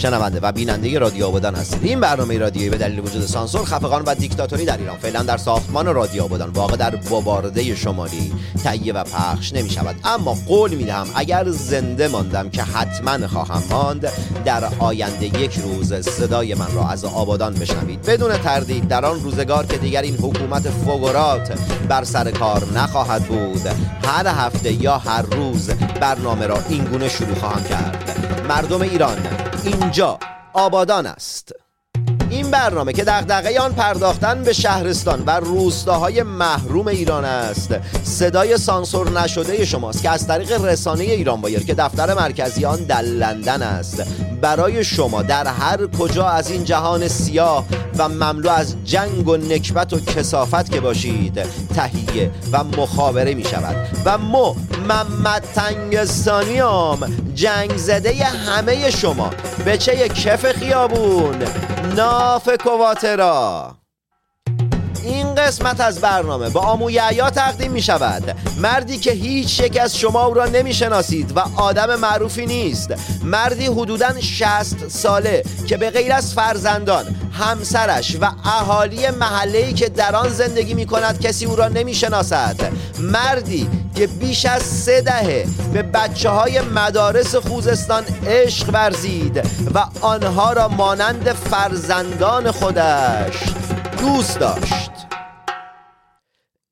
شنونده و بیننده رادیو آبادان هستید. این برنامه رادیویی به دلیل وجود سانسور خفقان و دیکتاتوری در ایران. فعلا در ساختمان رادیو آبادان واقع در بابارده شمالی تهیه و پخش نمی شود اما قول می دهم اگر زنده ماندم که حتما خواهم ماند در آینده یک روز صدای من را از آبادان بشنوید. بدون تردید در آن روزگار که دیگر این حکومت فوگورات بر سر کار نخواهد بود هر هفته یا هر روز برنامه را اینگونه شروع خواهم کرد. مردم ایران اینجا. آبادان است. این برنامه که دغدغه آن پرداختن به شهرستان و روستاهای محروم ایران است. صدای سانسور نشده شماست که از طریق رسانه ایران بایر که دفتر مرکزی آن در لندن است. برای شما در هر کجا از این جهان سیاه و مملو از جنگ و نکبت و کسافت که باشید تهیه و مخابره می شود. و مو محمد تنگستانیام جنگ زده همه شما. به چه کف خیابون؟ ناف کواترا. این قسمت از برنامه با آمو یعیا تقدیم می شود مردی که هیچ یک از شما او را نمی شناسید و آدم معروفی نیست. مردی حدودا 60 ساله که به غیر از فرزندان همسرش و اهالی محله‌ای که در آن زندگی می کند کسی او را نمی شناسد مردی که بیش از سه دهه به بچه های مدارس خوزستان عشق ورزید و آنها را مانند فرزندان خودش دوست داشت.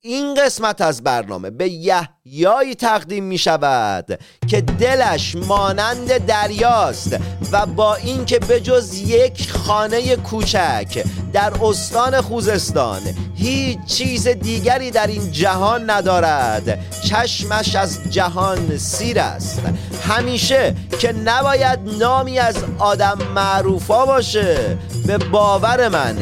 این قسمت از برنامه به یحیایی تقدیم می شود که دلش مانند دریاست و با اینکه بجز یک خانه کوچک در استان خوزستان هیچ چیز دیگری در این جهان ندارد چشمش از جهان سیر است. همیشه که نباید نامی از آدم معروفا باشه به باور من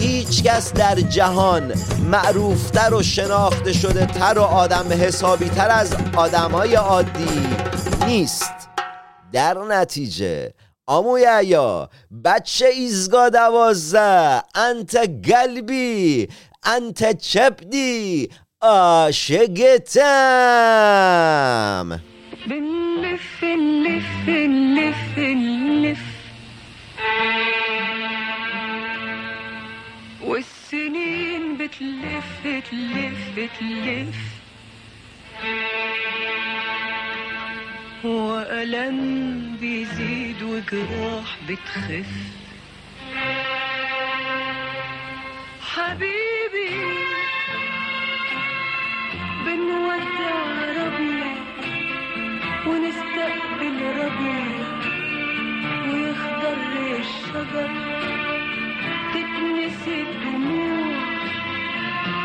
هیچ کس در جهان معروفتر و شناخته شده تر و آدم حسابی تر از آدم های عادی نیست. در نتیجه آموی یا بچه ایزگا دوازه انت قلبی انت چپدی عاشقتم. بنلف نلف نلف نلف بتلف تلف تلف وألم بيزيد وجراح بتخف. حبيبي بنودع ربيع ونستقبل ربيع ويخضر الشجر. تتنسي الدموع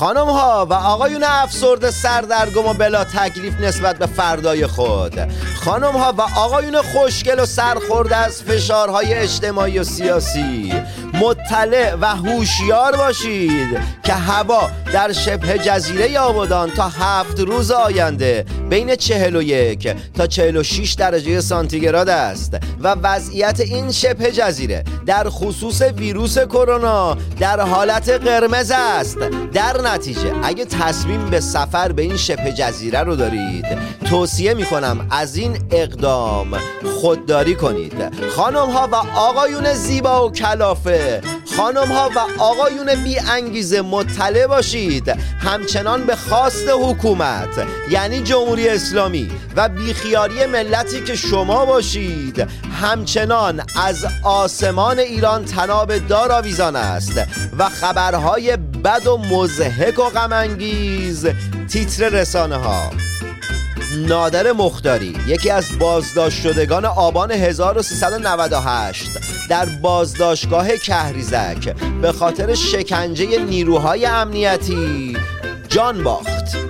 خانم ها و آقایون افسرده سردرگم و بلا تکلیف نسبت به فردای خود. خانم ها و آقایون خوشگل و سرخورده از فشارهای اجتماعی و سیاسی. مطلع و هوشیار باشید که هوا در شبه جزیره آبادان تا هفت روز آینده بین 41 تا 46 درجه سانتیگراد است و وضعیت این شبه جزیره در خصوص ویروس کرونا در حالت قرمز است. در نتیجه اگه تصمیم به سفر به این شبه جزیره رو دارید توصیه می کنم از این اقدام خودداری کنید. خانم ها و آقایون زیبا و کلافه خانم ها و آقایون بی انگیزه مطلع باشید. همچنان به خواست حکومت یعنی جمهوری اسلامی و بیخیاری ملتی که شما باشید. همچنان از آسمان ایران تناب دار آویزان است و خبرهای بد و مزهک و غمانگیز. تیتر رسانه ها نادر مختاری یکی از بازداشت شدگان آبان 1398 در بازداشتگاه کهریزک به خاطر شکنجه نیروهای امنیتی جان باخت.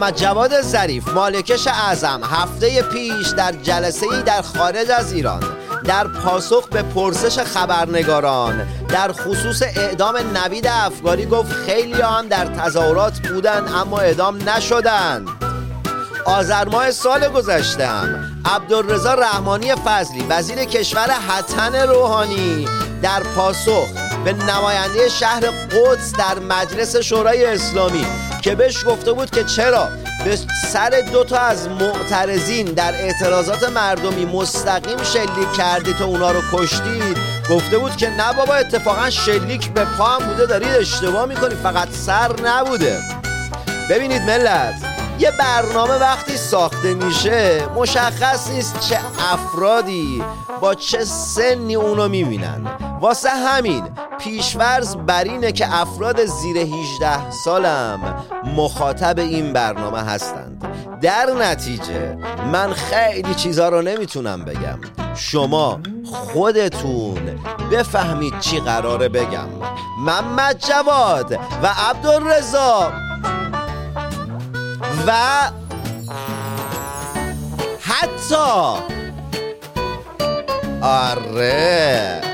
محمد جواد ظریف مالکش اعظم هفته پیش در جلسه ای در خارج از ایران در پاسخ به پرسش خبرنگاران در خصوص اعدام نوید افگاری گفت خیلی آن در تظاهرات بودند اما اعدام نشدند آذر ماه سال گذشته هم عبدالرضا رحمانی فضلی وزیر کشور حتن روحانی در پاسخ به نماینده شهر قدس در مجلس شورای اسلامی که بهش گفته بود که چرا؟ به سر دو تا از معترضین در اعتراضات مردمی مستقیم شلیک کردید تو اونا رو کشتید گفته بود که نه بابا اتفاقا شلیک به پا هم بوده دارید اشتباه می‌کنید فقط سر نبوده. ببینید ملت یه برنامه وقتی ساخته میشه مشخص نیست چه افرادی با چه سنی اونو می‌بینن. واسه همین پیشورز بر اینه که افراد زیر 18 سالم مخاطب این برنامه هستند. در نتیجه من خیلی چیزا رو نمی‌تونم بگم. شما خودتون بفهمید چی قراره بگم. محمد جواد و عبدالرزا و حتی آره.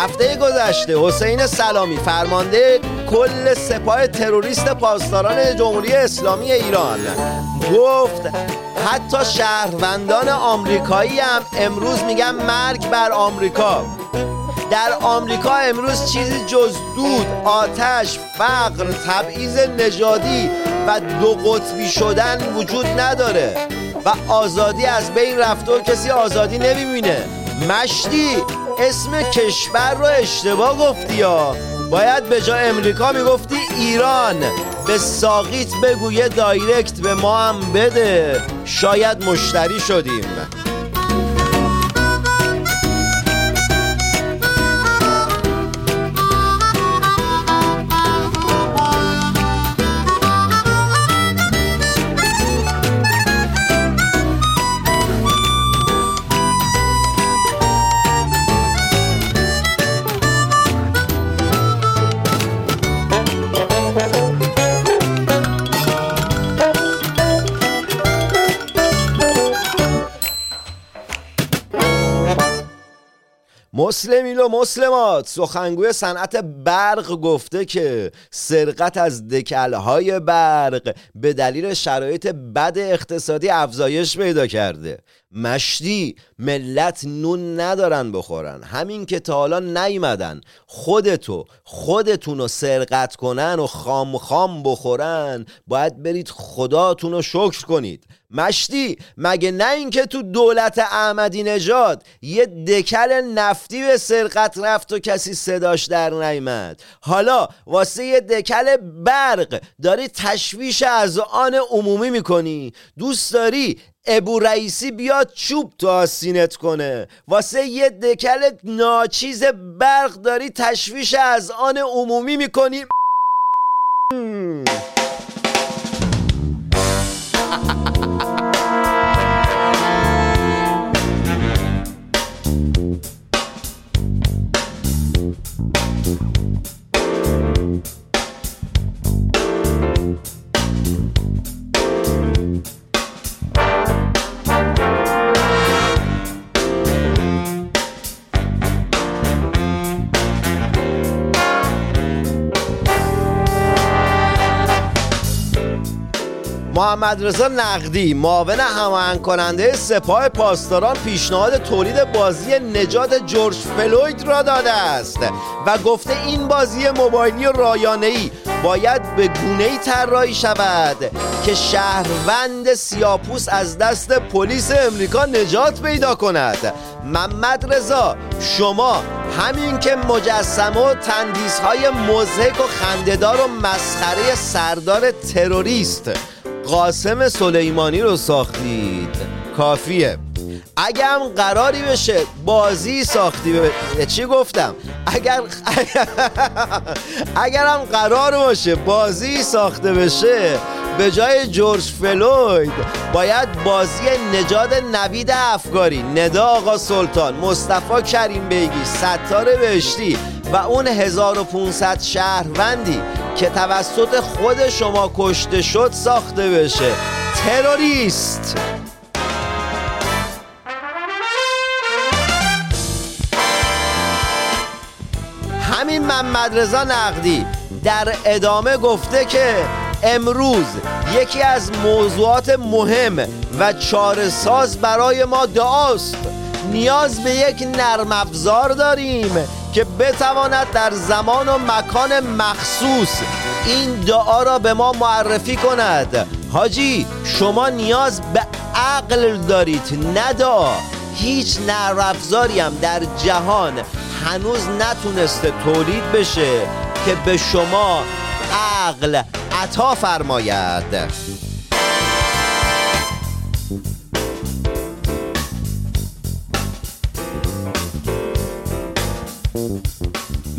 هفته گذشته حسین سلامی فرمانده کل سپاه تروریست پاسداران جمهوری اسلامی ایران. گفت حتی شهروندان آمریکایی هم امروز میگن مرگ بر آمریکا. در آمریکا امروز چیزی جز دود، آتش، فقر، تبعیض نژادی و دو قطبی شدن وجود نداره و آزادی از بین رفته و کسی آزادی نمی‌بینه. مشتی اسم کشور رو اشتباه گفتی یا؟ باید به جای امریکا می‌گفتی ایران. به ساقیت بگو یه دایرکت به ما هم بده. شاید مشتری شدیم. مسلمین و مسلمات سخنگوی صنعت برق گفته که سرقت از دکلهای برق به دلیل شرایط بد اقتصادی افزایش پیدا کرده. مشتی ملت نون ندارن بخورن. همین که تا حالا نیمدن خودتو خودتون رو سرقت کنن و خام خام بخورن. باید برید خداتون رو شکر کنید. مشتی مگه نه اینکه تو دولت احمدی نژاد یه دکل نفتی به سرقت رفت و کسی صداش در نیامد حالا واسه یه دکل برق داری تشویش از آن عمومی می‌کنی؟ دوست داری ابو رئیسی بیاد چوب تو آسینت کنه. واسه یه دکل ناچیز برق داری تشویش از آن عمومی می‌کنی. محمد رضا نقدی معاون هماهنگ کننده سپاه پاسداران پیشنهاد تولید بازی نجات جورج فلوید را داده است و گفته این بازی موبایلی رایانه‌ای باید به گونه‌ای طراحی شود که شهروند سیاپوس از دست پلیس امریکا نجات پیدا کند. محمد رضا شما همین که مجسمه و تندیس های مزهک و خندهدار و مسخره سردار تروریست. قاسم سلیمانی رو ساختید. کافیه. اگر هم قراری بشه بازی ساختی به چی گفتم؟ اگر اگر هم قرار باشه بازی ساخته بشه به جای جورج فلوید باید بازی نجاد نوید افکاری ندا آقا سلطان مصطفی کریم بیگی ستار بهشتی و اون 1500 شهروندی که توسط خود شما کشته شد ساخته بشه. تروریست. همین محمد رضا نقدی در ادامه گفته که امروز یکی از موضوعات مهم و چارساز برای ما دعاست. نیاز به یک نرم افزار داریم. که بتواند در زمان و مکان مخصوص این دعا را به ما معرفی کند. حاجی شما نیاز به عقل دارید ندا هیچ نرم افزاری هم در جهان هنوز نتونسته تولید بشه که به شما عقل عطا فرماید.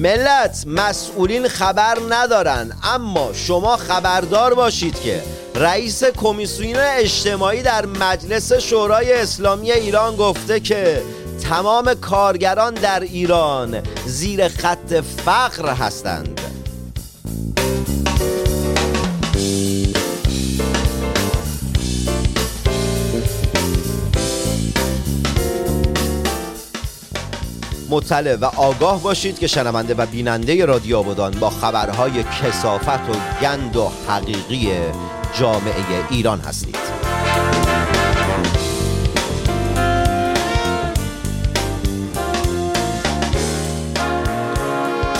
ملت مسئولین خبر ندارن اما شما خبردار باشید که رئیس کمیسیون اجتماعی در مجلس شورای اسلامی ایران گفته که تمام کارگران در ایران زیر خط فقر هستند. مطلع و آگاه باشید که شنونده و بیننده رادیو آبادان با خبرهای کسافت و گند و حقیقی جامعه ایران هستید.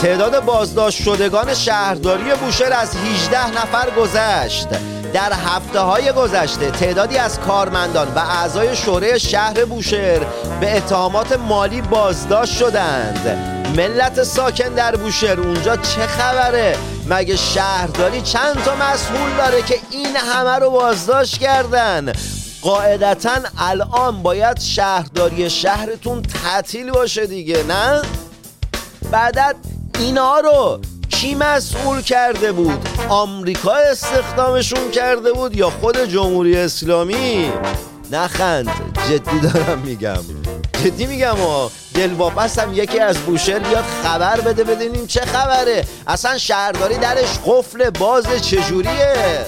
تعداد بازداشت شدگان شهرداری بوشهر از 18 نفر گذشت. در هفته های گذشته تعدادی از کارمندان و اعضای شورای شهر بوشهر به اتهامات مالی بازداشت شدند. ملت ساکن در بوشهر اونجا چه خبره؟ مگه شهرداری چند تا مسئول داره که این همه رو بازداشت کردن؟ قاعدتا الان باید شهرداری شهرتون تعطیل باشه دیگه نه؟ بعدت اینا رو کی مسئول کرده بود؟ آمریکا استخدامشون کرده بود یا خود جمهوری اسلامی؟ نخند. جدی دارم میگم. جدی میگم و دلواپس هم یکی از بوشهر بیاد خبر بده بدونیم چه خبره. اصلا شهرداری درش قفل باز چجوریه؟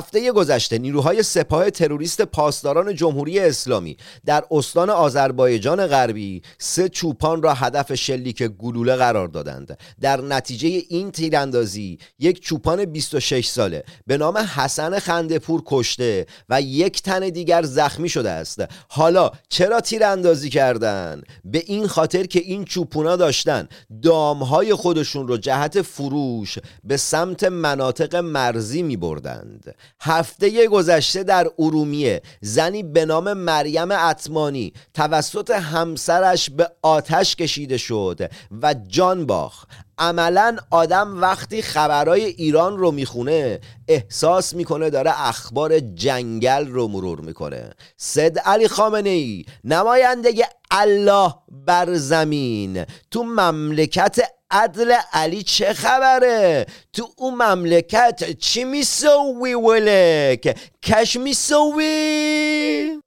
هفته گذشته نیروهای سپاه تروریست پاسداران جمهوری اسلامی در استان آذربایجان غربی سه چوپان را هدف شلیک گلوله قرار دادند. در نتیجه این تیراندازی یک چوپان 26 ساله به نام حسن خندپور کشته و یک تن دیگر زخمی شده است. حالا چرا تیراندازی کردن؟ به این خاطر که این چوپونا داشتن دامهای خودشون رو جهت فروش به سمت مناطق مرزی می بردند هفته گذشته در ارومیه. زنی به نام مریم اتمانی توسط همسرش به آتش کشیده شد و جان باخ عملا آدم وقتی خبرهای ایران رو می‌خونه احساس می‌کنه داره اخبار جنگل رو مرور می‌کنه. سید علی خامنه ای نماینده الله بر زمین. تو مملکت عدل علی چه خبره؟ تو اون مملکت چی میسوی ولک؟ کش میسوی؟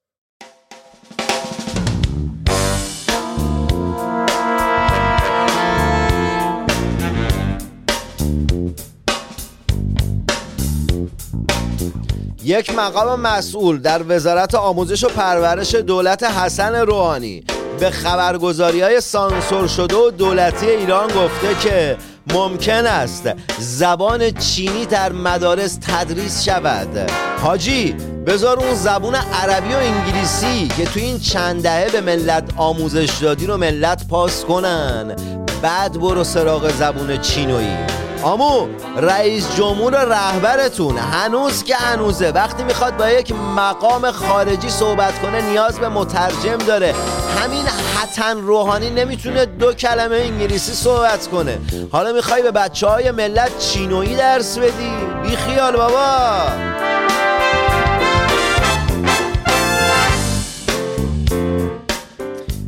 یک مقام مسئول در وزارت آموزش و پرورش دولت حسن روحانی. به خبرگزاری های سانسور شده و دولتی ایران گفته که ممکن است زبان چینی در مدارس تدریس شود. حاجی بذار اون زبون عربی و انگلیسی که تو این چند دهه به ملت آموزش دادی رو ملت پاس کنن. بعد برو سراغ زبون چینویی. آمو رئیس جمهور رهبرتون هنوز که هنوزه وقتی می‌خواد با یک مقام خارجی صحبت کنه نیاز به مترجم داره. همین حتن روحانی نمی‌تونه دو کلمه انگلیسی صحبت کنه. حالا می‌خوای به بچه های ملت چینویی درس بدی؟ بی خیال بابا.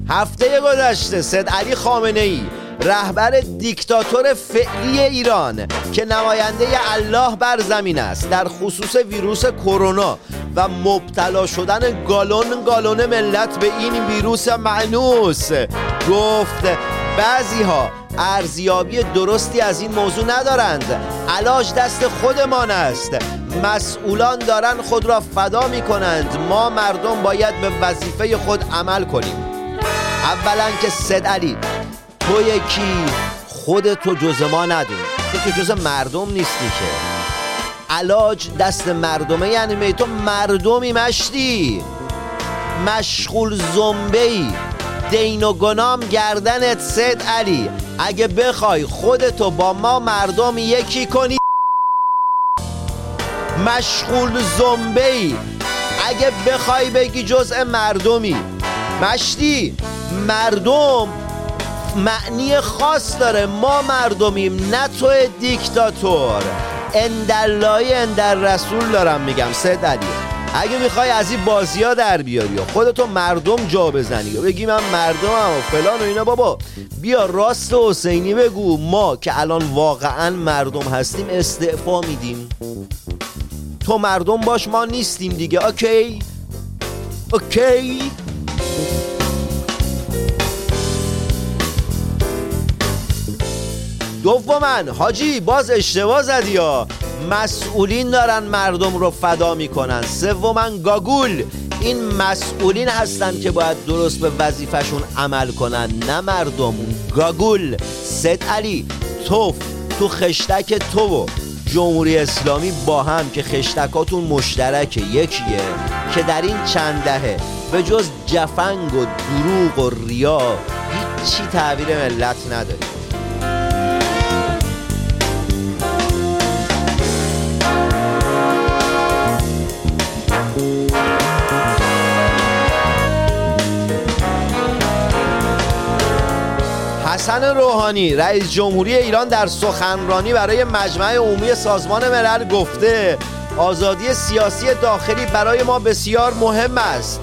هفته گذشته سید علی خامنه ای رهبر دیکتاتور فعلی ایران که نماینده الله بر زمین است. در خصوص ویروس کرونا و مبتلا شدن گالون گالون ملت به این ویروس معنوس. گفت بعضی ها ارزیابی درستی از این موضوع ندارند. علاج دست خودمان است. مسئولان دارن خود را فدا می کنند ما مردم باید به وظیفه خود عمل کنیم. اولا که سد علی تو یکی خودتو جز ما ندون. تو که جز مردم نیستی که. علاج دست مردمه یعنی می تو مردمی مشتی. مشغول زنبه ای دین و گنام گردنت سید علی. اگه بخوای خودتو با ما مردم یکی کنی. مشغول زنبه ای اگه بخوای بگی جزء مردمی. مشتی. مردم. معنی خاص داره. ما مردمیم نه تو دیکتاتور. اندرلای اندر رسول دارم میگم سه علی اگه می‌خوای از این بازی ها در بیاری و خودتو مردم جا بزنی. و بگی من مردمم و فلان و اینا. بابا بیا راست حسینی بگو. ما که الان واقعا مردم هستیم استعفا میدیم. تو مردم باش ما نیستیم دیگه. اوکی؟ اوکی؟ دوما حاجی باز اشتباه زدی یا مسئولین دارن مردم رو فدا می‌کنن. سوما گاگول. این مسئولین هستن که باید درست به وظیفشون عمل کنن. نه مردم. گاگول. ست علی توف. تو خشتک تو و جمهوری اسلامی با هم که خشتکاتون مشترک یکیه که در این چند دهه به جز جفنگ و دروغ و ریا هیچی تعبیر ملت نداریم. حسن روحانی رئیس جمهوری ایران در سخنرانی برای مجمع عمومی سازمان ملل گفته آزادی سیاسی داخلی برای ما بسیار مهم است.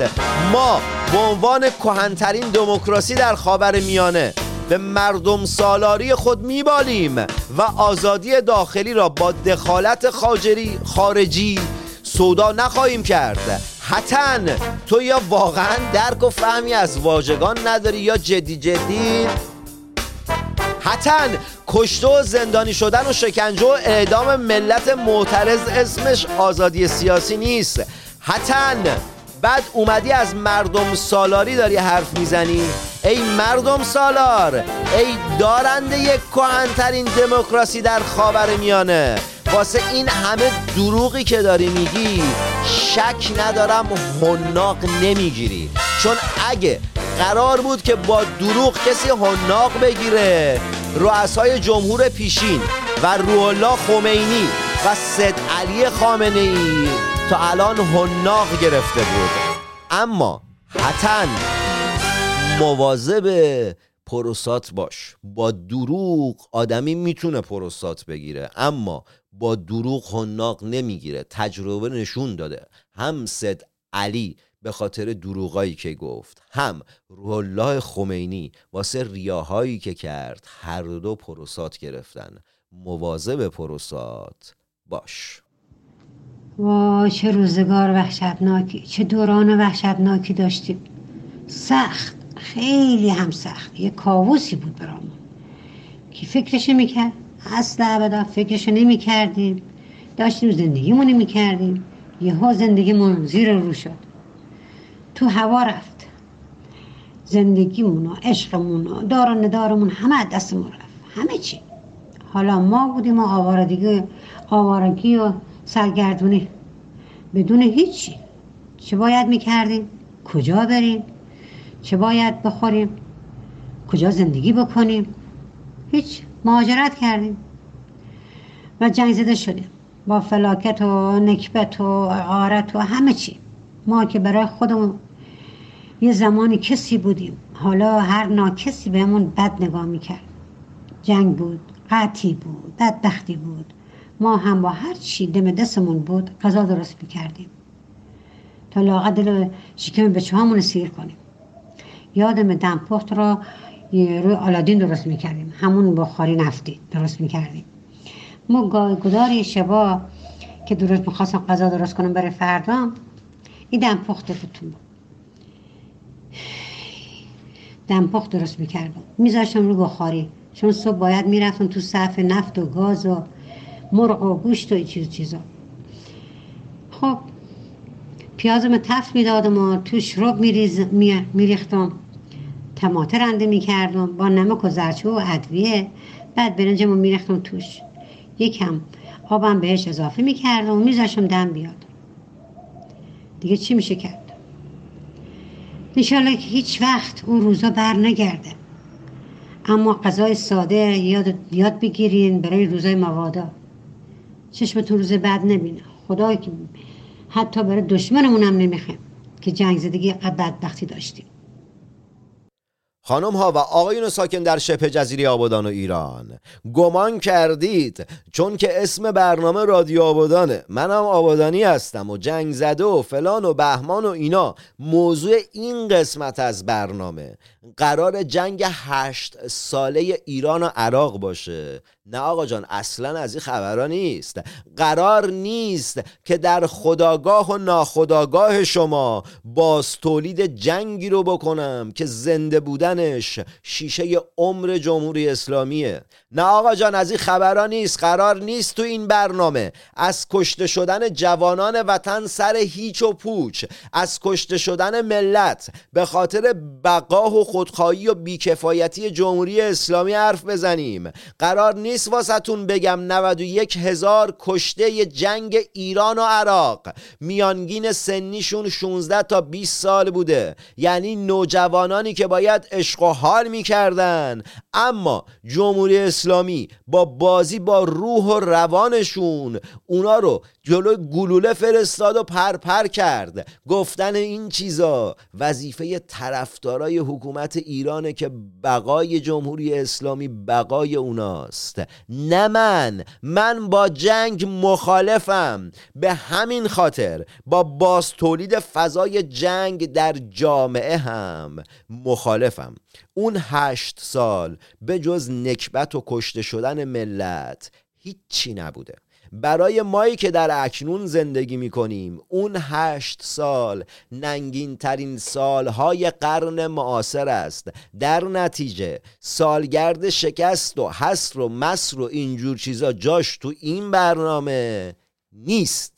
ما به عنوان کهنترین دموکراسی در خاور میانه به مردم سالاری خود میبالیم و آزادی داخلی را با دخالت خاجری خارجی سودا نخواهیم کرد. حتن تو یا واقعا درک و فهمی از واژگان نداری یا جدی جدی؟ حتن کشته و زندانی شدن و شکنجه و اعدام ملت معترض اسمش آزادی سیاسی نیست. حتن بعد اومدی از مردم سالاری داری حرف می‌زنی؟ ای مردم سالار ای دارنده یک کهنترین دموکراسی در خاور میانه. واسه این همه دروغی که داری میگی شک ندارم هناق نمی‌گیری. چون اگه قرار بود که با دروغ کسی هناق بگیره رؤسای جمهور پیشین و روح الله خمینی و سید علی خامنه ای تا الان هناق گرفته بود. اما حتن مواظب پروسات باش. با دروغ آدمی می‌تونه پروسات بگیره اما با دروغ هناق نمی‌گیره تجربه نشون داده. هم سید علی به خاطر دروغایی که گفت هم روح الله خمینی واسه ریاهایی که کرد هر دو پروسات گرفتن. مواظب پروسات باش. وای چه روزگار وحشتناکی چه دوران وحشتناکی داشتیم. سخت. خیلی هم سخت یه کاووسی بود برامون کی فکرش می‌کرد؟ اصلا ابدا فکرش نمی‌کردیم. داشتیم زندگیمون می‌کردیم. یهو زندگیمون زیر رو شد. تو هوا رفت. زندگیمون و عشقمون و دار و ندارمون همه دستمون رفت. همه چی. حالا ما بودیم و آوارگی آوارگی و سرگردونی. بدون هیچی. چه باید می‌کردیم؟ کجا بریم؟ چه باید بخوریم؟ کجا زندگی بکنیم؟ هیچ مهاجرت کردیم. و جنگ زده شدیم. با فلاکت و نکبت و عارت و همه چی. ما که برای خودمون یه زمانی کسی بودیم. حالا هر ناکسی بهمون بد نگاه می‌کرد. جنگ بود قطعی بود بدبختی بود. ما هم با هر چی دم دستمون بود غذا درست می‌کردیم. تا لاغت دل شکم همون سیر کنیم. یادم دمپخت را روی آلادین درست می‌کردیم. همون بخاری نفتی درست می‌کردیم. ما گداری شبا که درست می‌خواستم غذا درست کنم برای فردام این دمپخت بود. دمپخت درست می‌کردم. میذاشتم رو بخاری. چون صبح باید می‌رفتم تو صف نفت و گاز و مرغ و گوشت و چیز چیزا. خب پیازم تفت می‌دادم و توش رب میریختم. تماته رنده می‌کردم. با نمک و زرچه و ادویه. بعد برنجم رو میریختم توش. یکم آبم بهش اضافه می‌کردم و میذاشتم دم بیاد. دیگه چی میشه کرد؟ انشالله که هیچ وقت اون روزا بر نگرده اما غذای ساده یاد, یاد بگیرین برای روزای موادا. چشمتون روز بعد نبینه. خدایی که حتی برای دشمنمون هم که جنگ زدگی بدبختی داشتیم. خانم ها و آقایون ساکن در شبه جزیره آبادان و ایران. گمان کردید چون که اسم برنامه رادیو آبادانه. منم آبادانی هستم و جنگ زده و فلان و بهمان و اینا. موضوع این قسمت از برنامه. قرار جنگ هشت ساله ایران و عراق باشه. نه آقا جان اصلا از این خبرها نیست. قرار نیست که در خداگاه و ناخداگاه شما باز تولید جنگی رو بکنم که زنده بودنش شیشه عمر جمهوری اسلامیه. نه آقا جان از این خبرها نیست قرار نیست تو این برنامه. از کشته شدن جوانان وطن سر هیچ و پوچ از کشته شدن ملت به خاطر بقا و خودخواهی و بیکفایتی جمهوری اسلامی حرف بزنیم. قرار نیست واسهتون بگم 91 هزار کشته جنگ ایران و عراق. میانگین سنیشون 16 تا 20 سال بوده. یعنی نوجوانانی که باید عشق و حال می‌کردن. اما جمهوری اسلامی با بازی با روح و روانشون اونا رو جلو گلوله فرستاد و پرپر پر کرد. گفتن این چیزا وظیفه طرفدارای حکومت ایرانه که بقای جمهوری اسلامی بقای اوناست. نه من من با جنگ مخالفم. به همین خاطر با باز تولید فضای جنگ در جامعه هم مخالفم. اون هشت سال به جز نکبت و کشته شدن ملت هیچی نبوده. برای مایی که در اکنون زندگی می کنیم اون هشت سال ننگین ترین سالهای قرن معاصر است. در نتیجه سالگرد شکست و حسر و مصر و اینجور چیزا جاش تو این برنامه نیست.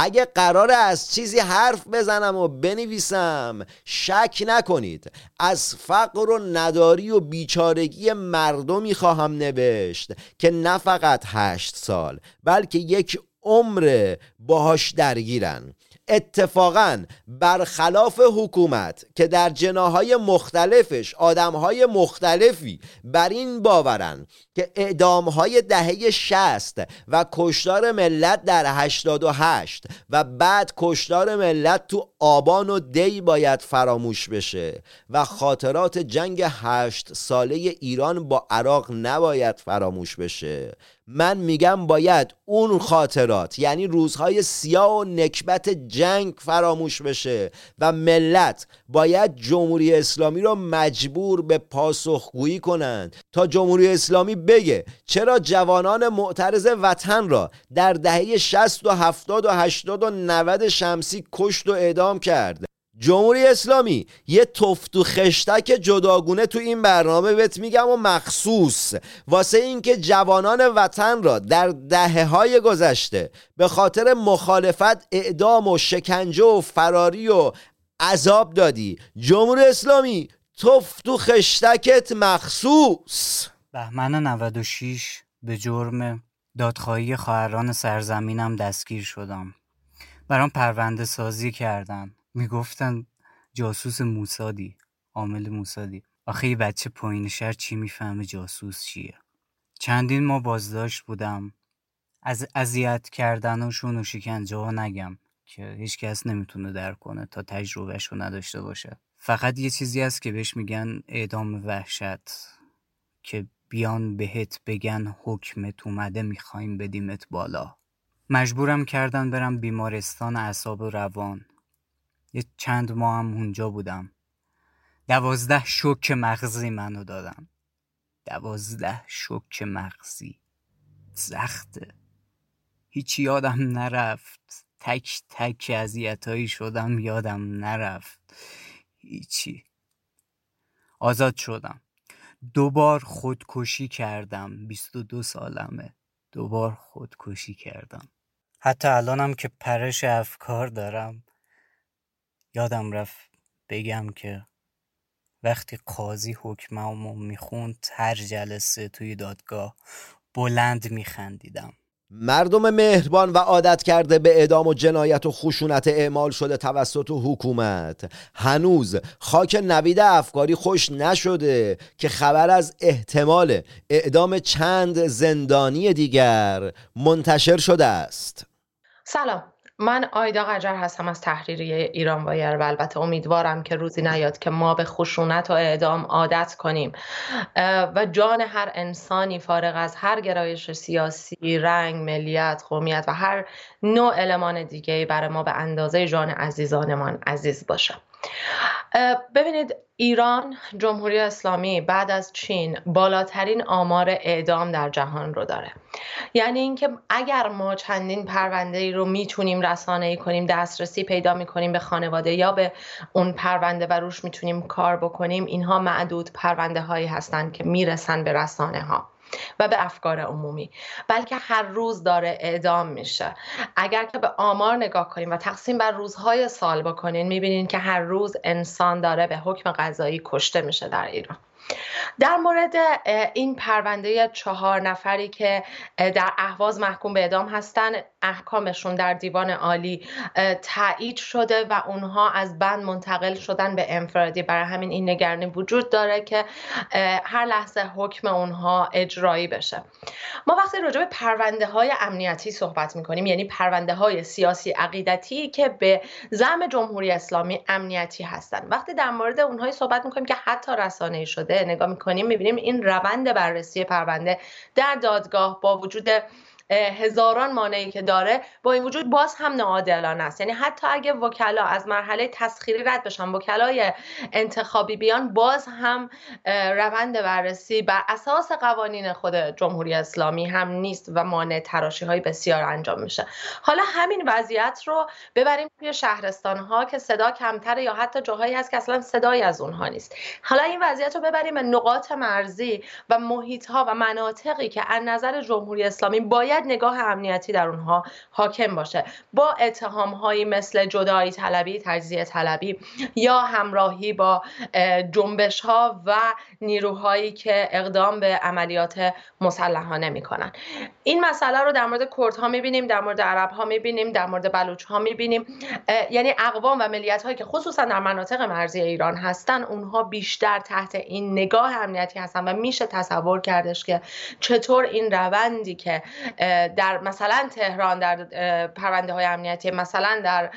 اگه قرار از چیزی حرف بزنم و بنویسم شک نکنید. از فقر و نداری و بیچارگی مردمی خواهم نوشت که نه فقط هشت سال بلکه یک عمر باهاش درگیرن. اتفاقا برخلاف حکومت که در جناهای مختلفش آدمهای مختلفی بر این باورن که اعدامهای دهه شست و کشتار ملت در 88 و بعد کشتار ملت تو آبان و دی باید فراموش بشه و خاطرات جنگ هشت ساله ایران با عراق نباید فراموش بشه. من میگم باید اون خاطرات یعنی روزهای سیاه و نکبت جنگ فراموش بشه و ملت باید جمهوری اسلامی رو مجبور به پاسخگویی کنند. تا جمهوری اسلامی بگه چرا جوانان معترض وطن را در دهه 60 و 70 و 80 و 90 شمسی کشت و اعدام کرد جمهوری اسلامی یه تفت و خشتک جداگونه تو این برنامه بهت میگم و مخصوص. واسه اینکه جوانان وطن را در دهه های گذشته به خاطر مخالفت اعدام و شکنجه و فراری و عذاب دادی. جمهوری اسلامی تفت و خشتکت مخصوص. بهمن 96 به جرم دادخواهی خواهران سرزمینم دستگیر شدم. برام پرونده سازی کردن. می‌گفتن جاسوس موسادی عامل موسادی. آخه یه بچه پایین شهر چی می‌فهمه جاسوس چیه؟ چندین ما بازداشت بودم. از اذیت کردنشون و شکنجه ها نگم که هیچ کس نمی‌تونه در کنه تا تجربهش نداشته باشه. فقط یه چیزی هست که بهش میگن اعدام وحشت که بیان بهت بگن حکمت اومده می‌خوایم بدیمت بالا. مجبورم کردن برم بیمارستان اعصاب روان. یه چند ماه هم اونجا بودم. دوازده شوک مغزی منو دادم دوازده شوک مغزی. سخته هیچ یادم نرفت. تک تک اذیتایی شدم یادم نرفت. هیچی. آزاد شدم. دوبار خودکشی کردم. بیست و دو سالمه. دوبار خودکشی کردم. حتی الانم که پرش افکار دارم یادم رفت بگم که وقتی قاضی حکممو می‌خوند هر جلسه توی دادگاه بلند میخندیدم. مردم مهربان و عادت کرده به اعدام و جنایت و خشونت اعمال شده توسط حکومت. هنوز خاک نوید افکاری خوش نشده که خبر از احتمال اعدام چند زندانی دیگر منتشر شده است. سلام. من آیدا قجر هستم از تحریریه ایران وایر و البته امیدوارم که روزی نیاد که ما به خشونت و اعدام عادت کنیم. و جان هر انسانی فارغ از هر گرایش سیاسی، رنگ، ملیت، قومیت و هر نوع المان دیگه برای ما به اندازه جان عزیزانمان عزیز باشه. ببینید ایران جمهوری اسلامی بعد از چین بالاترین آمار اعدام در جهان رو داره. یعنی اینکه اگر ما چندین پرونده رو می‌تونیم رسانه ای کنیم دسترسی پیدا می‌کنیم به خانواده یا به اون پرونده و روش می‌تونیم کار بکنیم اینها معدود پرونده هایی هستند که می‌رسن به رسانه ها و به افکار عمومی بلکه هر روز داره اعدام میشه. اگر که به آمار نگاه کنیم و تقسیم بر روزهای سال بکنین می‌بینین که هر روز انسان داره به حکم قضایی کشته میشه در ایران. در مورد این پرونده چهار نفری که در اهواز محکوم به اعدام هستن احکامشون در دیوان عالی تایید شده و اونها از بند منتقل شدن به انفرادی. برای همین این نگرانی وجود داره که هر لحظه حکم اونها اجرایی بشه. ما وقتی راجع به پرونده های امنیتی صحبت می‌کنیم یعنی پرونده های سیاسی عقیدتی که به زم جمهوری اسلامی امنیتی هستن وقتی در مورد اونهایی صحبت می‌کنیم که حتی رسانه شده نگاه می‌کنیم می‌بینیم این روند بررسی پرونده در دادگاه با وجود هزاران مانعی که داره با این وجود باز هم ناعادلانه است. یعنی حتی اگه وکلا از مرحله تسخیری رد بشن وکلای انتخابی بیان باز هم روند بررسی بر اساس قوانین خود جمهوری اسلامی هم نیست و مانع تراشی های بسیار انجام میشه. حالا همین وضعیت رو ببریم توی شهرستان ها که صدا کمتره یا حتی جاهایی هست که اصلا صدایی از اونها نیست. حالا این وضعیت رو ببریم به نقاط مرزی و محیط ها و مناطقی که از نظر جمهوری اسلامی باید نگاه امنیتی در اونها حاکم باشه. با اتهام هایی مثل جدایی طلبی تجزیه طلبی یا همراهی با جنبش ها و نیروهایی که اقدام به عملیات مسلحانه می‌کنن. این مسئله رو در مورد کردها می‌بینیم در مورد عرب ها می‌بینیم در مورد بلوچ ها می‌بینیم یعنی اقوام و ملیت هایی که خصوصا در مناطق مرزی ایران هستن اونها بیشتر تحت این نگاه امنیتی هستن و میشه تصور کردش که چطور این روندی که در مثلا تهران در پرونده های امنیتی مثلا در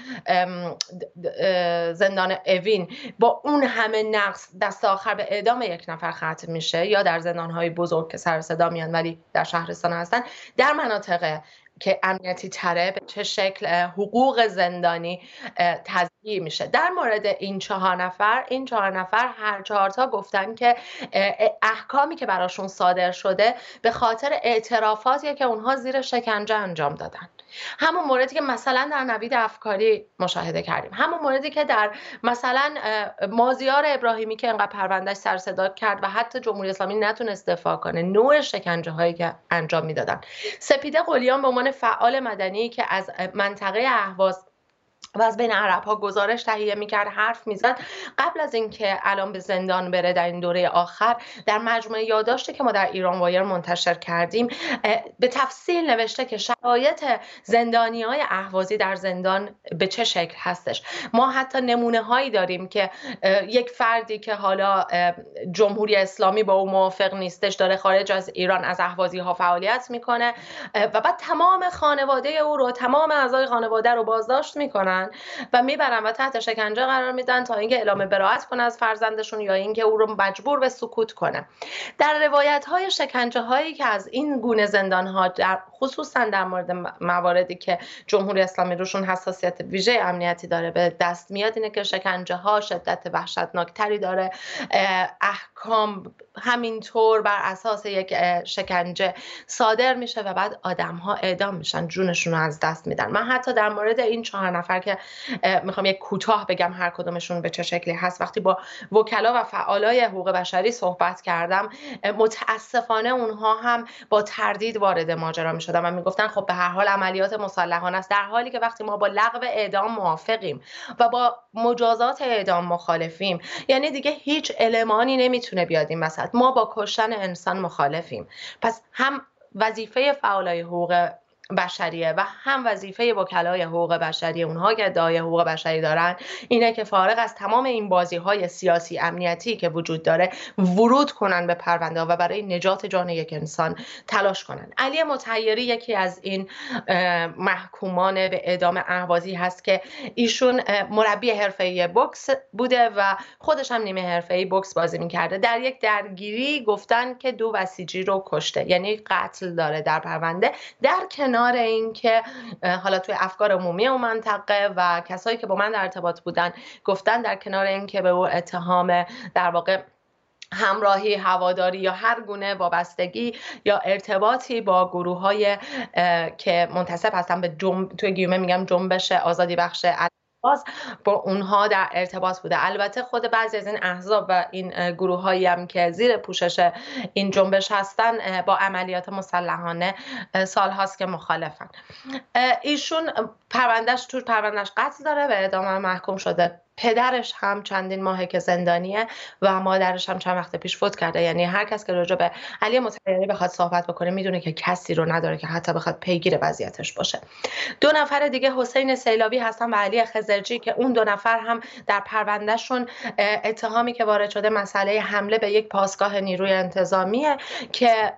زندان اوین با اون همه نقص دست آخر به اعدام یک نفر ختم میشه یا در زندان های بزرگ که سر صدا میان ولی در شهرستان هستن در مناطق که امنیتی تره به چه شکل حقوق زندانی تضییع میشه. در مورد این چهار نفر این چهار نفر هر چهارتا گفتن که احکامی که براشون صادر شده به خاطر اعترافاتیه که اونها زیر شکنجه انجام دادن. همون موردی که مثلا در نوید افکاری مشاهده کردیم. همون موردی که در مثلا مازیار ابراهیمی که انقدر پروندهش سر صدا کرد و حتی جمهوری اسلامی نتونست دفاع کنه نوع شکنجه هایی که انجام می‌دادن. سپیده قلیان به عنوان فعال مدنی که از منطقه اهواز و از بین عرب ها گزارش تهیه می‌کرد حرف می‌زد. قبل از اینکه الان به زندان بره در این دوره آخر در مجموعه یادداشتی که ما در ایران وایر منتشر کردیم به تفصیل نوشته که شرایط زندانی های اهوازی در زندان به چه شکل هستش. ما حتی نمونه هایی داریم که یک فردی که حالا جمهوری اسلامی با او موافق نیستش داره خارج از ایران از اهوازی ها فعالیت می‌کنه و بعد تمام خانواده او رو تمام اعضای خانواده رو بازداشت می‌کنن. و می‌برن و تحت شکنجه قرار میدن تا اینکه اعلام براعت کنه از فرزندشون یا اینکه او رو مجبور به سکوت کنه. در روایت های شکنجه هایی که از این گونه زندان ها در خصوصا در مورد مواردی که جمهوری اسلامی روشون حساسیت ویژه امنیتی داره به دست میاد اینه که شکنجه ها شدت وحشتناکتری داره. احکام همینطور بر اساس یک شکنجه صادر میشه و بعد آدم ها اعدام میشن جونشون رو از دست میدن. من حتی در مورد این چهار نفر که می‌خوام یک کوتاه بگم هر کدومشون به چه شکلی هست. وقتی با وکلا و فعالای حقوق بشری صحبت کردم متاسفانه اونها هم با تردید وارد ماجرا می‌شدن و می‌گفتن خب به هر حال عملیات مسلحانه است. در حالی که وقتی ما با لغو اعدام موافقیم و با مجازات اعدام مخالفیم یعنی دیگه هیچ المانی نمی‌تونه بیاد این ما با کشتن انسان مخالفیم. پس هم وظیفه فعالای حقوق بشریه و هم وظیفه وکلای حقوق بشری اونها که ادعای حقوق بشری دارن اینه که فارغ از تمام این بازی های سیاسی امنیتی که وجود داره ورود کنن به پرونده و برای نجات جان یک انسان تلاش کنن. علی متحیری یکی از این محکومان به اعدام اهوازی هست که ایشون مربی حرفه‌ای بوکس بوده و خودش هم نیمه حرفه‌ای بوکس بازی می‌کرده. در یک درگیری گفتن که دو بسیجی رو کشته یعنی قتل داره در پرونده. در کنار کنار اینکه حالا توی افکار عمومی اون منطقه و کسایی که با من در ارتباط بودن گفتن در کنار اینکه به او اتهام در واقع همراهی هواداری یا هر گونه وابستگی یا ارتباطی با گروه های که منتصب هستن به جنب توی گیومه میگم جنبش آزادی بخش باز با اونها در ارتباط بوده. البته خود بعضی از این احزاب و این گروه هایی هم که زیر پوشش این جنبش هستن با عملیات مسلحانه سال هاست که مخالفن. ایشون پروندهش تو پروندهش قتل داره و ادامه محکوم شده. پدرش هم چندین ماهه که زندانیه و مادرش هم چند وقت پیش فوت کرده. یعنی هر کس که راجع به علی متحری بخواد صحبت بکنه می‌دونه که کسی رو نداره که حتی بخواد پیگیر وضعیتش باشه. دو نفر دیگه حسین سیلابی هستن و علی خزرجی که اون دو نفر هم در پروندهشون اتهامی که وارد شده مسئله حمله به یک پاسگاه نیروی انتظامیه که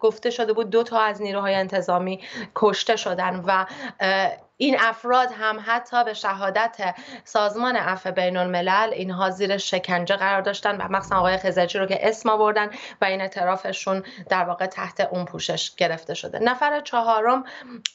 گفته شده بود دو تا از نیروهای انتظامی کشته شدن و این افراد هم حتی به شهادت سازمان عفو بین الملل اینها زیر شکنجه قرار داشتن و مخصوصا آقای خزرچی رو که اسم آوردن و این اعترافشون در واقع تحت اون پوشش گرفته شده. نفر چهارم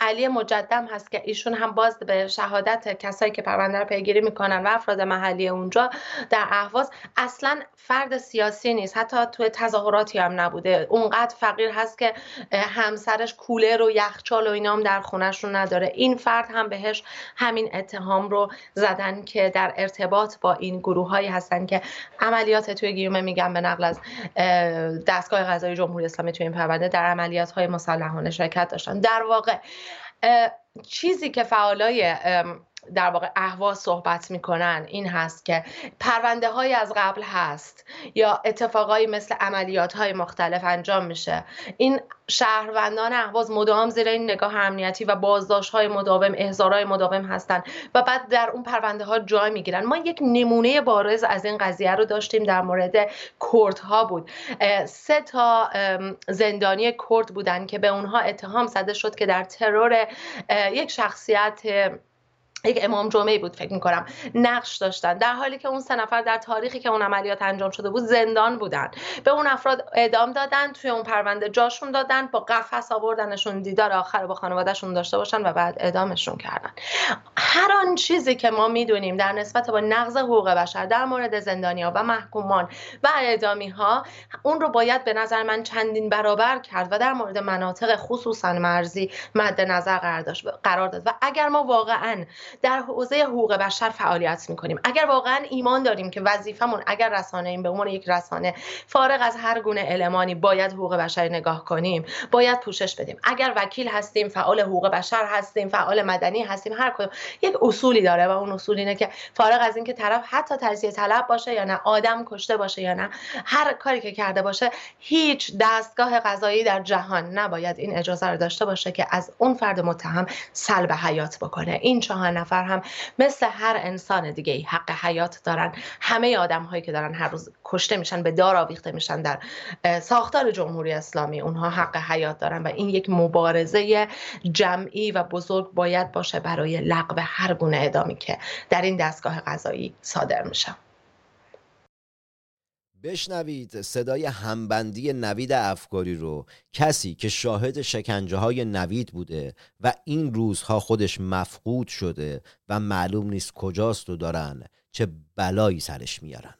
علی مجدم هست که ایشون هم باز به شهادت کسایی که پرونده رو پیگیری می‌کنن و افراد محلی اونجا در اهواز اصلا فرد سیاسی نیست. حتی توی تظاهراتی هم نبوده. اونقدر فقیر هست که همسرش کوله و یخچال و اینا در خونهشون نداره. این فرد هم بهش همین اتهام رو زدن که در ارتباط با این گروه هایی هستن که عملیات توی گیومه میگن به نقل از دستگاه قضایی جمهوری اسلامی توی این پرونده در عملیات های مسلحانه شرکت داشتن. در واقع چیزی که فعالای در واقع اهواز صحبت می‌کنن این هست که پرونده های از قبل هست یا اتفاقایی مثل عملیات های مختلف انجام میشه. این شهروندان اهواز مدام زیر این نگاه امنیتی و بازداشت های مداوم احضارهای مداوم هستن و بعد در اون پرونده ها جای می‌گیرن. ما یک نمونه بارز از این قضیه رو داشتیم در مورد کرد ها بود سه تا زندانی کرد بودن که به اونها اتهام زده شد که در ترور یک شخصیت یک امام جمعه بود فکر می‌کنم نقش داشتن. در حالی که اون سه نفر در تاریخی که اون عملیات انجام شده بود زندان بودن. به اون افراد اعدام دادن توی اون پرونده جاشون دادن با قفس آوردنشون دیدار آخر با خانوادهشون داشته باشن و بعد اعدامشون کردن. هر آن چیزی که ما می‌دونیم در نسبت با نقض حقوق بشر در مورد زندانیا و محکومان و اعدامی ها اون رو باید به نظر من چندین برابر کرد و در مورد مناطق خصوصا مرزی مد نظر قرار داد. و اگر ما واقعا در حوزه حقوق بشر فعالیت می‌کنیم. اگر واقعا ایمان داریم که وظیفمون اگر رسانه این به عنوان یک رسانه فارغ از هر گونه المانی باید حقوق بشر نگاه کنیم باید پوشش بدیم. اگر وکیل هستیم فعال حقوق بشر هستیم فعال مدنی هستیم هر کدوم یک اصولی داره و اون اصول اینه که فارغ از اینکه طرف حتی تجزیه طلب باشه یا نه آدم کشته باشه یا نه هر کاری که کرده باشه هیچ دستگاه قضایی در جهان نباید این اجازه رو داشته باشه که از اون فرد متهم سلب حیات بکنه. این چهار نفر هم مثل هر انسان دیگه حق حیات دارن. همه آدم هایی که دارن هر روز کشته میشن به دار آویخته میشن در ساختار جمهوری اسلامی. اونها حق حیات دارن و این یک مبارزه جمعی و بزرگ باید باشه برای لغو هر گونه ادامی که در این دستگاه قضایی صادر میشه. بشنوید صدای همبندی نوید افکاری رو کسی که شاهد شکنجه های نوید بوده و این روزها خودش مفقود شده و معلوم نیست کجاست و دارن چه بلایی سرش میارن.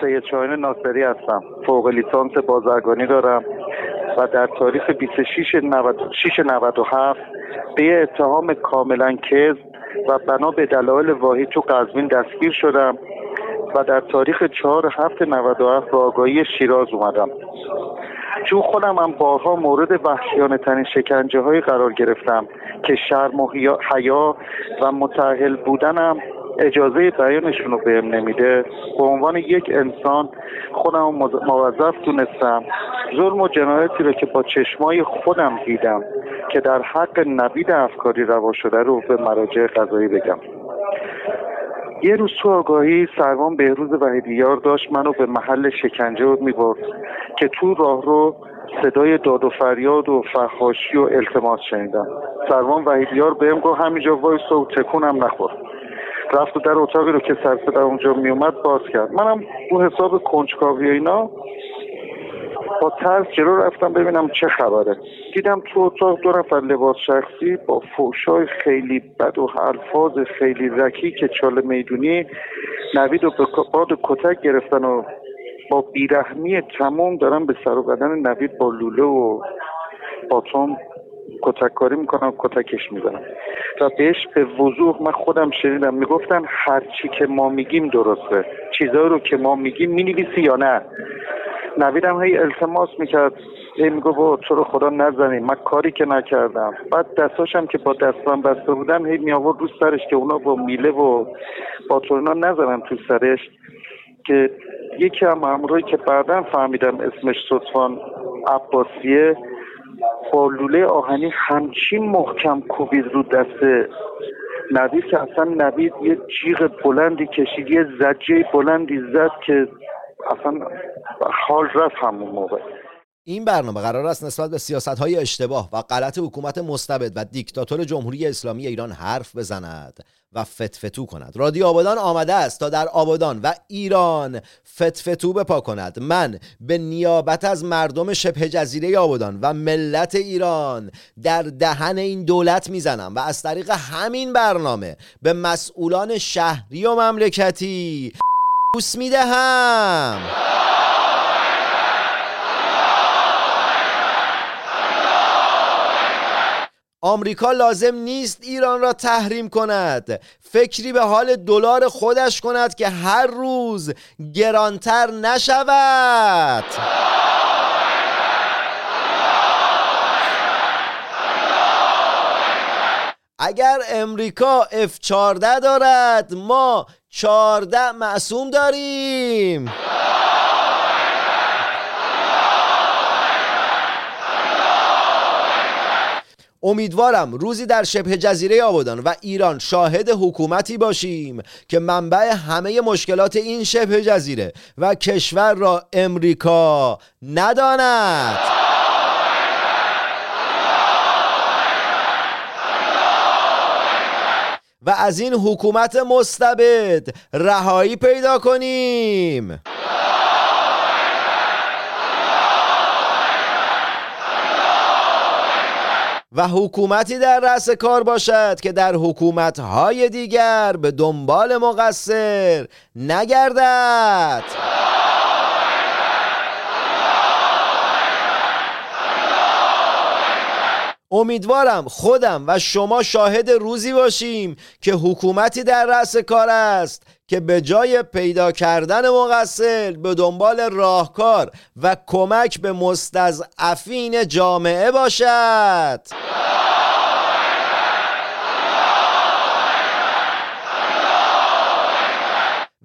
سید شاهین ناصری هستم. فوق لیسانس بازرگانی دارم و در تاریخ 26 97 به اتهام کاملا کذب و بنا به دلایل واحد تو قزوین دستگیر شدم. و در تاریخ 4 هفت 97 به آگاهی شیراز اومدم. چون خودم هم بارها مورد وحشیانه ترین شکنجه های قرار گرفتم که شرم و حیا و متحل بودنم اجازه بیانشون رو بهم نمیده. به عنوان یک انسان خودم موظف دونستم. ظلم و جنایتی رو که با چشمای خودم دیدم که در حق نوید افکاری روا شده رو به مراجع قضایی بگم. یه روز تو آگاهی سروان بهروز وحیدیار داشت منو به محل شکنجه می‌برد که تو راه رو صدای داد و فریاد و فخاشی و التماس شنیدم. سروان وحیدیار بهم گفت همینجا وایس و تکونم نخور. رفت و در اتاقی رو که سر در اونجا میومد باز کرد. منم اون حساب کنجکاوی اینا با ترس جلو رفتم ببینم چه خبره. دیدم تو اتاق دو نفر لباس شخصی با فوشای خیلی بد و الفاظ خیلی رکی که چال می‌دونی نوید و به باد کتک گرفتن و با بیرحمی تمام دارم به سر و بدن نوید با لوله و باتون کتک کاری می‌کنم کتکش می‌زنم و بهش به وضوح من خودم شنیدم. می‌گفتن هرچی که ما میگیم درسته. چیزایی رو که ما میگیم می‌نویسی یا نه. نویدم هی التماس می‌کرد. هی میگو با تو رو خدا نزنیم من کاری که نکردم. بعد دستاشم که با دستان بسته بودم هی می آورد رو سرش که اونا با میله و با تورینا نزنم تو سرش. که یکی هم امروی که بعدا فهمیدم اسمش صدفان عباسیه با لوله آهنی همچین محکم کوبید رو دست نوید که اصلا نوید یه جیغ بلندی کشید یه زجه بلندی زد که اصلا حال رفت همون موقع. این برنامه قرار است نسبت به سیاست های اشتباه و غلط حکومت مستبد و دیکتاتور جمهوری اسلامی ایران حرف بزند و فتفتو کند. رادیو آبادان آمده است تا در آبادان و ایران فتفتو بپا کند. من به نیابت از مردم شبه جزیره آبادان و ملت ایران در دهن این دولت می‌زنم و از طریق همین برنامه به مسئولان شهری و مملکتی بوس می‌دهم. آمریکا لازم نیست ایران را تحریم کند. فکری به حال دلار خودش کند که هر روز گرانتر نشود. اگر امریکا F14 دارد ما 14 معصوم داریم. امیدوارم روزی در شبه جزیره آبادان و ایران شاهد حکومتی باشیم که منبع همه مشکلات این شبه جزیره و کشور را امریکا نداند. و از این حکومت مستبد رهایی پیدا کنیم. و حکومتی در رأس کار باشد که در حکومتهای دیگر به دنبال مقصر نگردد. امیدوارم خودم و شما شاهد روزی باشیم که حکومتی در رأس کار است که به جای پیدا کردن مقصر به دنبال راهکار و کمک به مستضعفین جامعه باشد.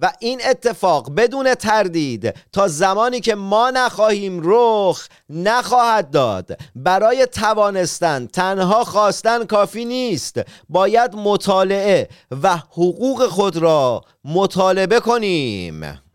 و این اتفاق بدون تردید تا زمانی که ما نخواهیم رخ نخواهد داد. برای توانستن تنها خواستن کافی نیست. باید مطالعه و حقوق خود را مطالبه کنیم.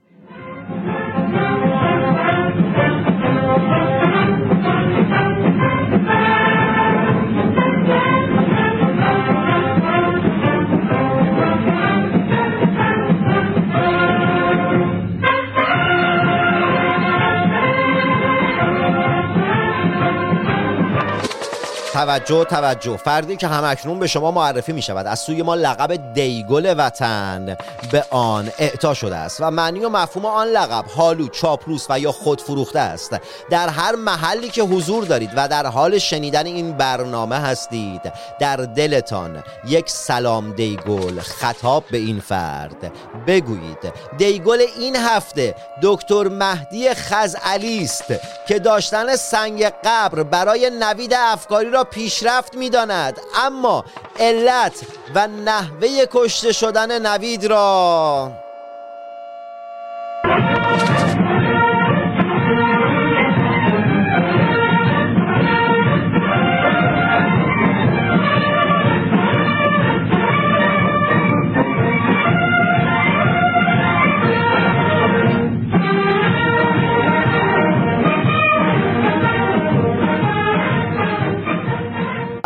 توجه توجه. فردی که همکنون به شما معرفی می شود از سوی ما لقب دیگل وطن به آن اعطا شده است و معنی و مفهوم آن لقب حالو چاپلوس و یا خود فروخته است. در هر محلی که حضور دارید و در حال شنیدن این برنامه هستید در دلتان یک سلام دیگل خطاب به این فرد. بگویید دیگل این هفته دکتر مهدی خزعلی است که داشتن سنگ قبر برای نوید افکاری را پیشرفت می‌داند. اما علت و نحوه کشته شدن نوید را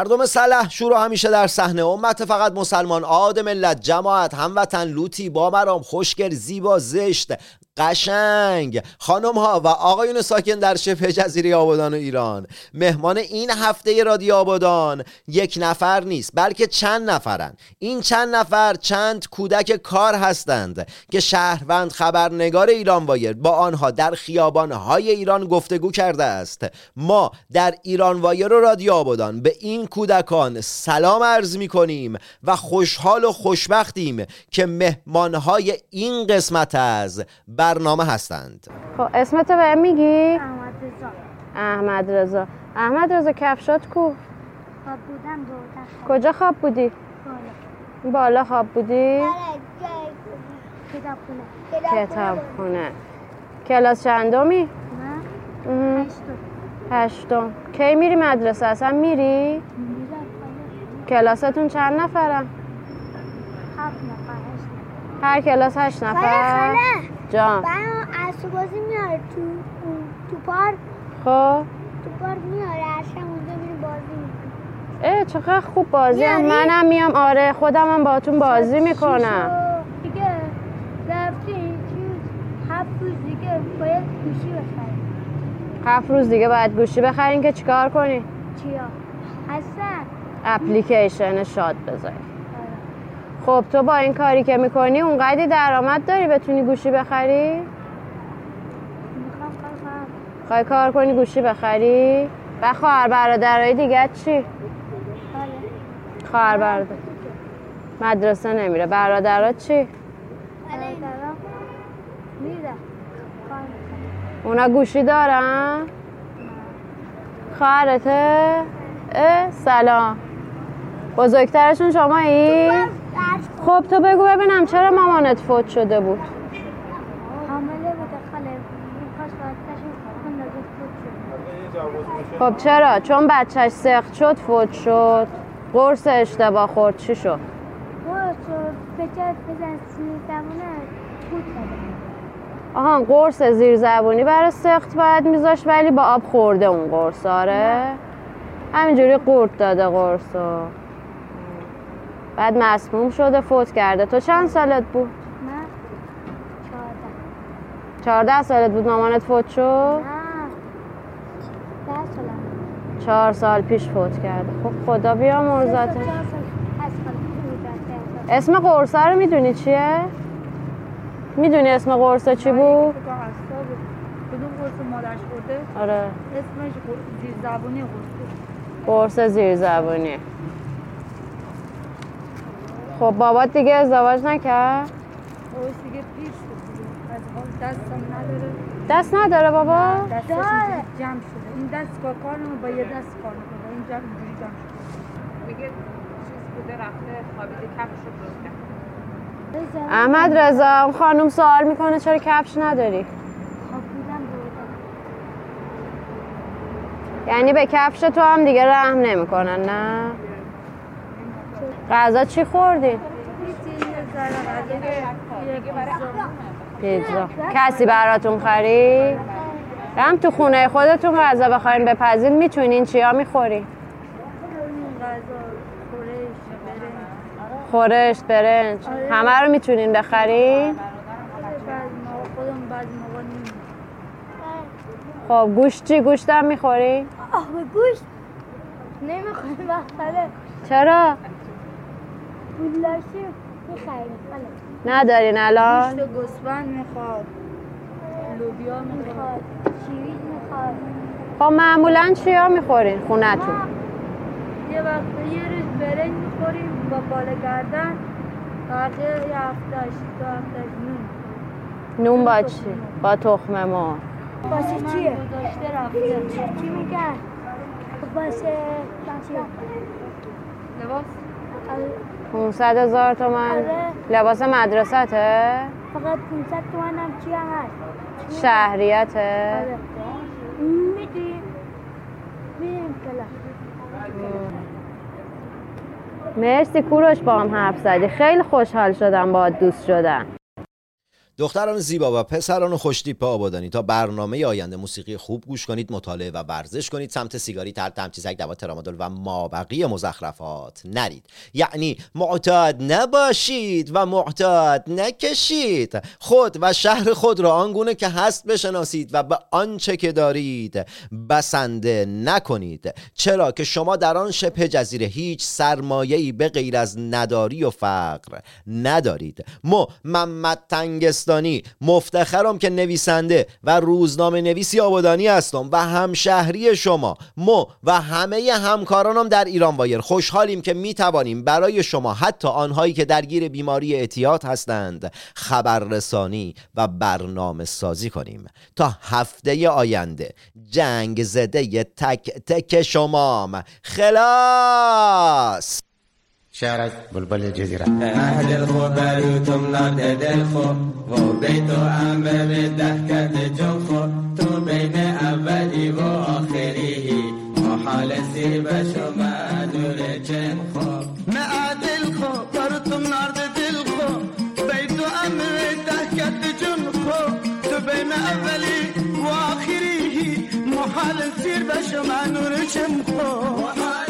مردم سلح شروع همیشه در صحنه امت. فقط مسلمان عاد ملت جماعت هموطن لوتی با مرام خوشگل زیبا زشت قشنگ. خانم ها و آقایون ساکن در شبه جزیره آبادان و ایران. مهمان این هفته رادیو آبادان. یک نفر نیست بلکه چند نفرن. این چند نفر چند کودک کار هستند که شهروند خبرنگار ایران وایر با آنها در خیابان های ایران گفتگو کرده است. ما در ایران وایر و رادیو آبادان به این کودکان سلام عرض می کنیم و خوشحال و خوشبختیم که مهمان های این قسمت از برنامه هستند خب اسمتو به میگی؟ احمد رضا احمد رضا احمد رضا کفشات کو خواب بودم بودم کجا خواب بودی؟ بالا خواب بودی؟ کتاب خونه کتاب خونه کلاس چندمی؟ من. هشتم کی میری مدرسه اصلا میری؟ کلاستون چند نفرم؟ هفت نفر هشت هر کلاس هشت نفر؟ جان. عصر بازی میاره تو تو پارک؟ خب. تو پارک میاره عشق اونجا میره بازی می‌کنه اه چقدر خوب بازی هم. منم میام. آره خودم هم باتون بازی می‌کنم. دیگه رفتی؟ چیز هفت روز دیگه باید گوشی بخری. هفت روز دیگه باید گوشی بخرین که چیکار کنی؟ چیا؟ اصلا. اپلیکیشن شاد بذاری خب تو با این کاری که می‌کنی اونقدی درآمد داری بتونی گوشی بخری؟ خواهی کار کنی گوشی بخری؟ و خواهر برادرهای دیگه چی؟ بله خواهر برادر مدرسه نمیره برادرات چی؟ اونا گوشی دارن؟ خواهرته؟ اه سلام بزرگترشون شمایی؟ خب تو بگو ببینم چرا مامانت فوت شده بود. خب چرا؟ چون بچهش سخت شد فوت شد. قرص اشتباه خورد. چی شد؟ بزن سیر فوت آها قرص زیر زبونی برای سخت باید میذاش ولی با آب خورده اون قرص. آره. همینجوری قورت داده قرصو بعد مسموم شده فوت کرده. تو چند سالت بود؟ من چهارده. چهارده سالت بود مامانت فوت شد؟ نه. ده سالم چهار سال پیش فوت کرده. خب خدا بیا سال بود سال اسم قرصه رو می‌دونی چیه؟ می‌دونی اسم قرصه چی بود؟ کدوم قرص مادرش خورده؟ آره. اسمش زیر زبونی قرصه. قرص زیر زبونی خب بابات دیگه ازدواج نکرد؟ قرص دیگه پیر شد دیگه. از دستم نداره دست نداره بابا؟ دستش اینجوری جمع شده این دست کار کار نمو با یه دست کار نمو این جمع اینجوری جمع شده میگه چیز بوده رفته خوابیده کفشو بروکن احمد رضا اون خانم سوال می‌کنه چرا کفش نداری؟ بودم یعنی به کفش تو هم دیگه رحم نمی‌کنن نه؟ غذا چی خوردی؟ پیتزا کسی براتون خرید؟ هم تو خونه خودتون غذا بخواین بپزین می‌تونین چیا می‌خورین؟ برنج خورشت برنج همه رو می‌تونین بخرین؟ خب گوشت چی گوشت هم می‌خورین؟ آه گوشت نمی‌خوام بخاله چرا؟ پولاشی می‌خریم خاله ندارین الان؟ گوشت گوسفند می‌خواد لوبیا می‌خواد می‌خواد شیویز می‌خواد خب معمولا چیا می‌خورین خونتون؟ یه وقت یه روز برنج می‌خوریم با بالا گردن بقیه یه هفتهش دو هفتهش نون نون با چی؟ با تخم مرغ واسه چیه؟ چی میگن؟ واسه چیه؟ لباس 500 هزار تومن آره. لباس مدرسته؟ فقط 500 تومن هم چی هم هست؟ شهریته؟ آره. میدیم میدیم کلا مرسی کوروش با هم حرف زدی. خیلی خوشحال شدم با دوست شدم دختران زیبا و پسران خوشتیپ آبادانی. تا برنامه آینده موسیقی خوب گوش کنید مطالعه و ورزش کنید. سمت سیگاری تر تمچیزک دوا ترامادول و مابقی مزخرفات نرید. یعنی معتاد نباشید و معتاد نکشید. خود و شهر خود را آنگونه که هست بشناسید و به آنچه که دارید بسنده نکنید. چرا که شما در آن شبه جزیره هیچ سرمایه‌ای به غیر از نداری و فقر ندارید. مو محمد تنگستانی مفتخرم که نویسنده و روزنامه نویسی آبادانی هستم و همشهری شما. مو و همه همکارانم در ایران وایر. خوشحالیم که می توانیم برای شما حتی آنهایی که درگیر بیماری اعتیاد هستند خبررسانی و برنامه سازی کنیم. تا هفته آینده. جنگ زده تک تک شمام. خلاص! شارت بلبل الجزيرة. أهل الخبر تملط دلخو وبيت أمر ضحكة جنخو تو بين أولي وآخره محال سيب شما دور جنخو ما أدلخو طرتم نار دلخو بيت أمر ضحكة جنخو تو بين أولي وآخره محال سيب شما نور جنخو محال